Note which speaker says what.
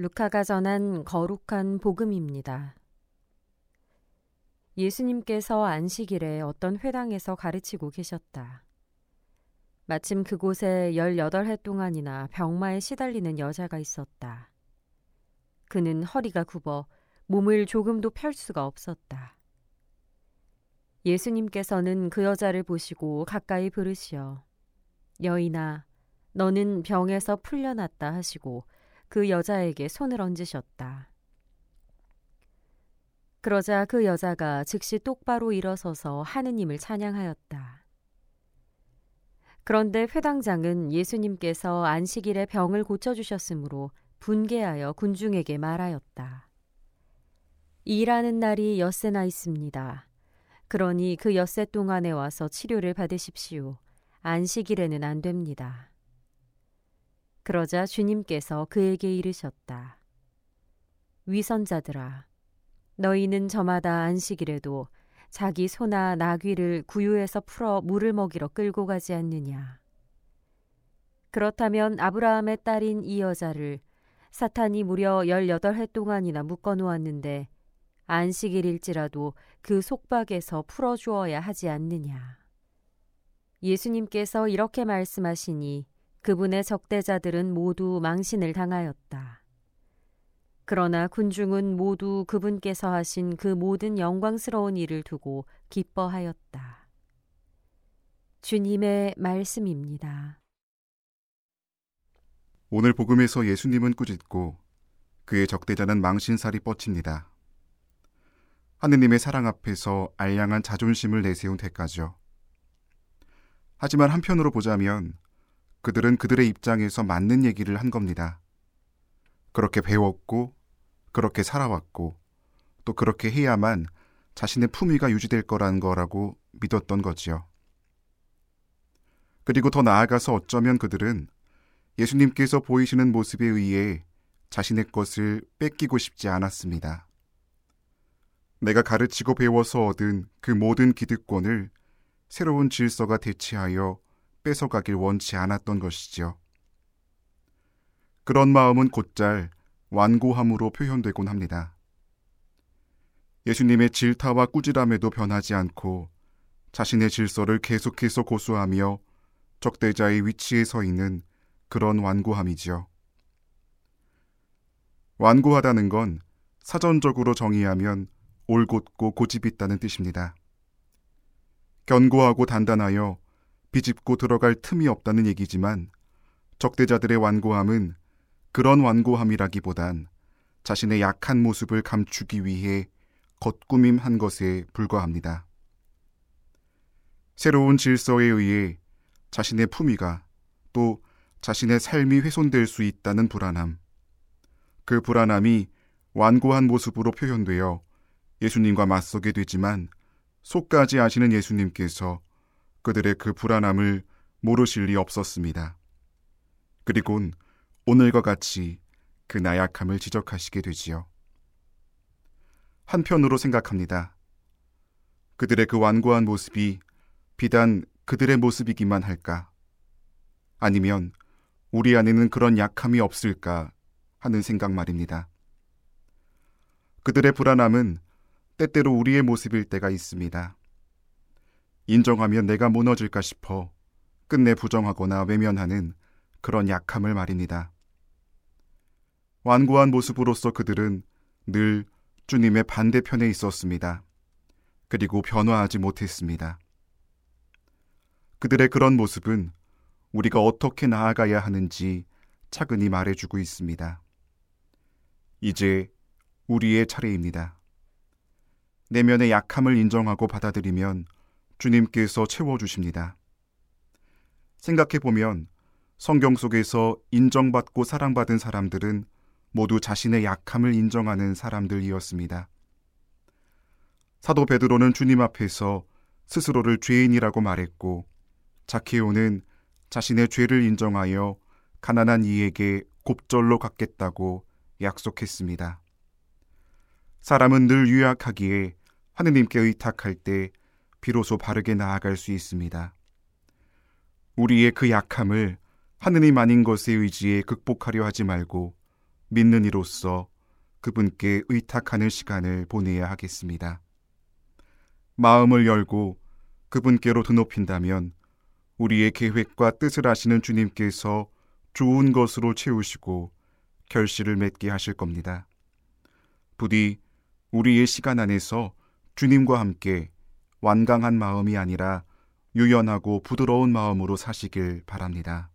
Speaker 1: 루카가 전한 거룩한 복음입니다. 예수님께서 안식일에 어떤 회당에서 가르치고 계셨다. 마침 그곳에 18해 동안이나 병마에 시달리는 여자가 있었다. 그는 허리가 굽어 몸을 조금도 펼 수가 없었다. 예수님께서는 그 여자를 보시고 가까이 부르시어 여인아 너는 병에서 풀려났다 하시고 그 여자에게 손을 얹으셨다. 그러자 그 여자가 즉시 똑바로 일어서서 하느님을 찬양하였다. 그런데 회당장은 예수님께서 안식일에 병을 고쳐주셨으므로 분개하여 군중에게 말하였다. 일하는 날이 엿새나 있습니다. 그러니 그 엿새 동안에 와서 치료를 받으십시오. 안식일에는 안 됩니다. 그러자 주님께서 그에게 이르셨다. 위선자들아, 너희는 저마다 안식일에도 자기 소나 나귀를 구유에서 풀어 물을 먹이러 끌고 가지 않느냐. 그렇다면 아브라함의 딸인 이 여자를 사탄이 무려 18해 동안이나 묶어 놓았는데 안식일일지라도 그 속박에서 풀어 주어야 하지 않느냐. 예수님께서 이렇게 말씀하시니 그분의 적대자들은 모두 망신을 당하였다. 그러나 군중은 모두 그분께서 하신 그 모든 영광스러운 일을 두고 기뻐하였다. 주님의 말씀입니다.
Speaker 2: 오늘 복음에서 예수님은 꾸짖고 그의 적대자는 망신살이 뻗칩니다. 하느님의 사랑 앞에서 알량한 자존심을 내세운 대가죠. 하지만 한편으로 보자면 그들은 그들의 입장에서 맞는 얘기를 한 겁니다. 그렇게 배웠고, 그렇게 살아왔고, 또 그렇게 해야만 자신의 품위가 유지될 거라는 거라고 믿었던 거지요. 그리고 더 나아가서 어쩌면 그들은 예수님께서 보이시는 모습에 의해 자신의 것을 뺏기고 싶지 않았습니다. 내가 가르치고 배워서 얻은 그 모든 기득권을 새로운 질서가 대체하여 뺏어가길 원치 않았던 것이지요. 그런 마음은 곧잘 완고함으로 표현되곤 합니다. 예수님의 질타와 꾸지람에도 변하지 않고 자신의 질서를 계속해서 고수하며 적대자의 위치에 서 있는 그런 완고함이지요. 완고하다는 건 사전적으로 정의하면 올곧고 고집있다는 뜻입니다. 견고하고 단단하여 비집고 들어갈 틈이 없다는 얘기지만 적대자들의 완고함은 그런 완고함이라기보단 자신의 약한 모습을 감추기 위해 겉꾸밈한 것에 불과합니다. 새로운 질서에 의해 자신의 품위가 또 자신의 삶이 훼손될 수 있다는 불안함. 그 불안함이 완고한 모습으로 표현되어 예수님과 맞서게 되지만 속까지 아시는 예수님께서 그들의 그 불안함을 모르실 리 없었습니다. 그리곤 오늘과 같이 그 나약함을 지적하시게 되지요. 한편으로 생각합니다. 그들의 그 완고한 모습이 비단 그들의 모습이기만 할까? 아니면 우리 안에는 그런 약함이 없을까 하는 생각 말입니다. 그들의 불안함은 때때로 우리의 모습일 때가 있습니다. 인정하면 내가 무너질까 싶어 끝내 부정하거나 외면하는 그런 약함을 말입니다. 완고한 모습으로서 그들은 늘 주님의 반대편에 있었습니다. 그리고 변화하지 못했습니다. 그들의 그런 모습은 우리가 어떻게 나아가야 하는지 차근히 말해주고 있습니다. 이제 우리의 차례입니다. 내면의 약함을 인정하고 받아들이면 주님께서 채워주십니다. 생각해 보면 성경 속에서 인정받고 사랑받은 사람들은 모두 자신의 약함을 인정하는 사람들이었습니다. 사도 베드로는 주님 앞에서 스스로를 죄인이라고 말했고 자케오는 자신의 죄를 인정하여 가난한 이에게 곱절로 갚겠다고 약속했습니다. 사람은 늘 유약하기에 하느님께 의탁할 때 비로소 바르게 나아갈 수 있습니다. 우리의 그 약함을 하느님 아닌 것에 의지해 극복하려 하지 말고 믿는 이로서 그분께 의탁하는 시간을 보내야 하겠습니다. 마음을 열고 그분께로 드높인다면 우리의 계획과 뜻을 아시는 주님께서 좋은 것으로 채우시고 결실을 맺게 하실 겁니다. 부디 우리의 시간 안에서 주님과 함께 완강한 마음이 아니라 유연하고 부드러운 마음으로 사시길 바랍니다.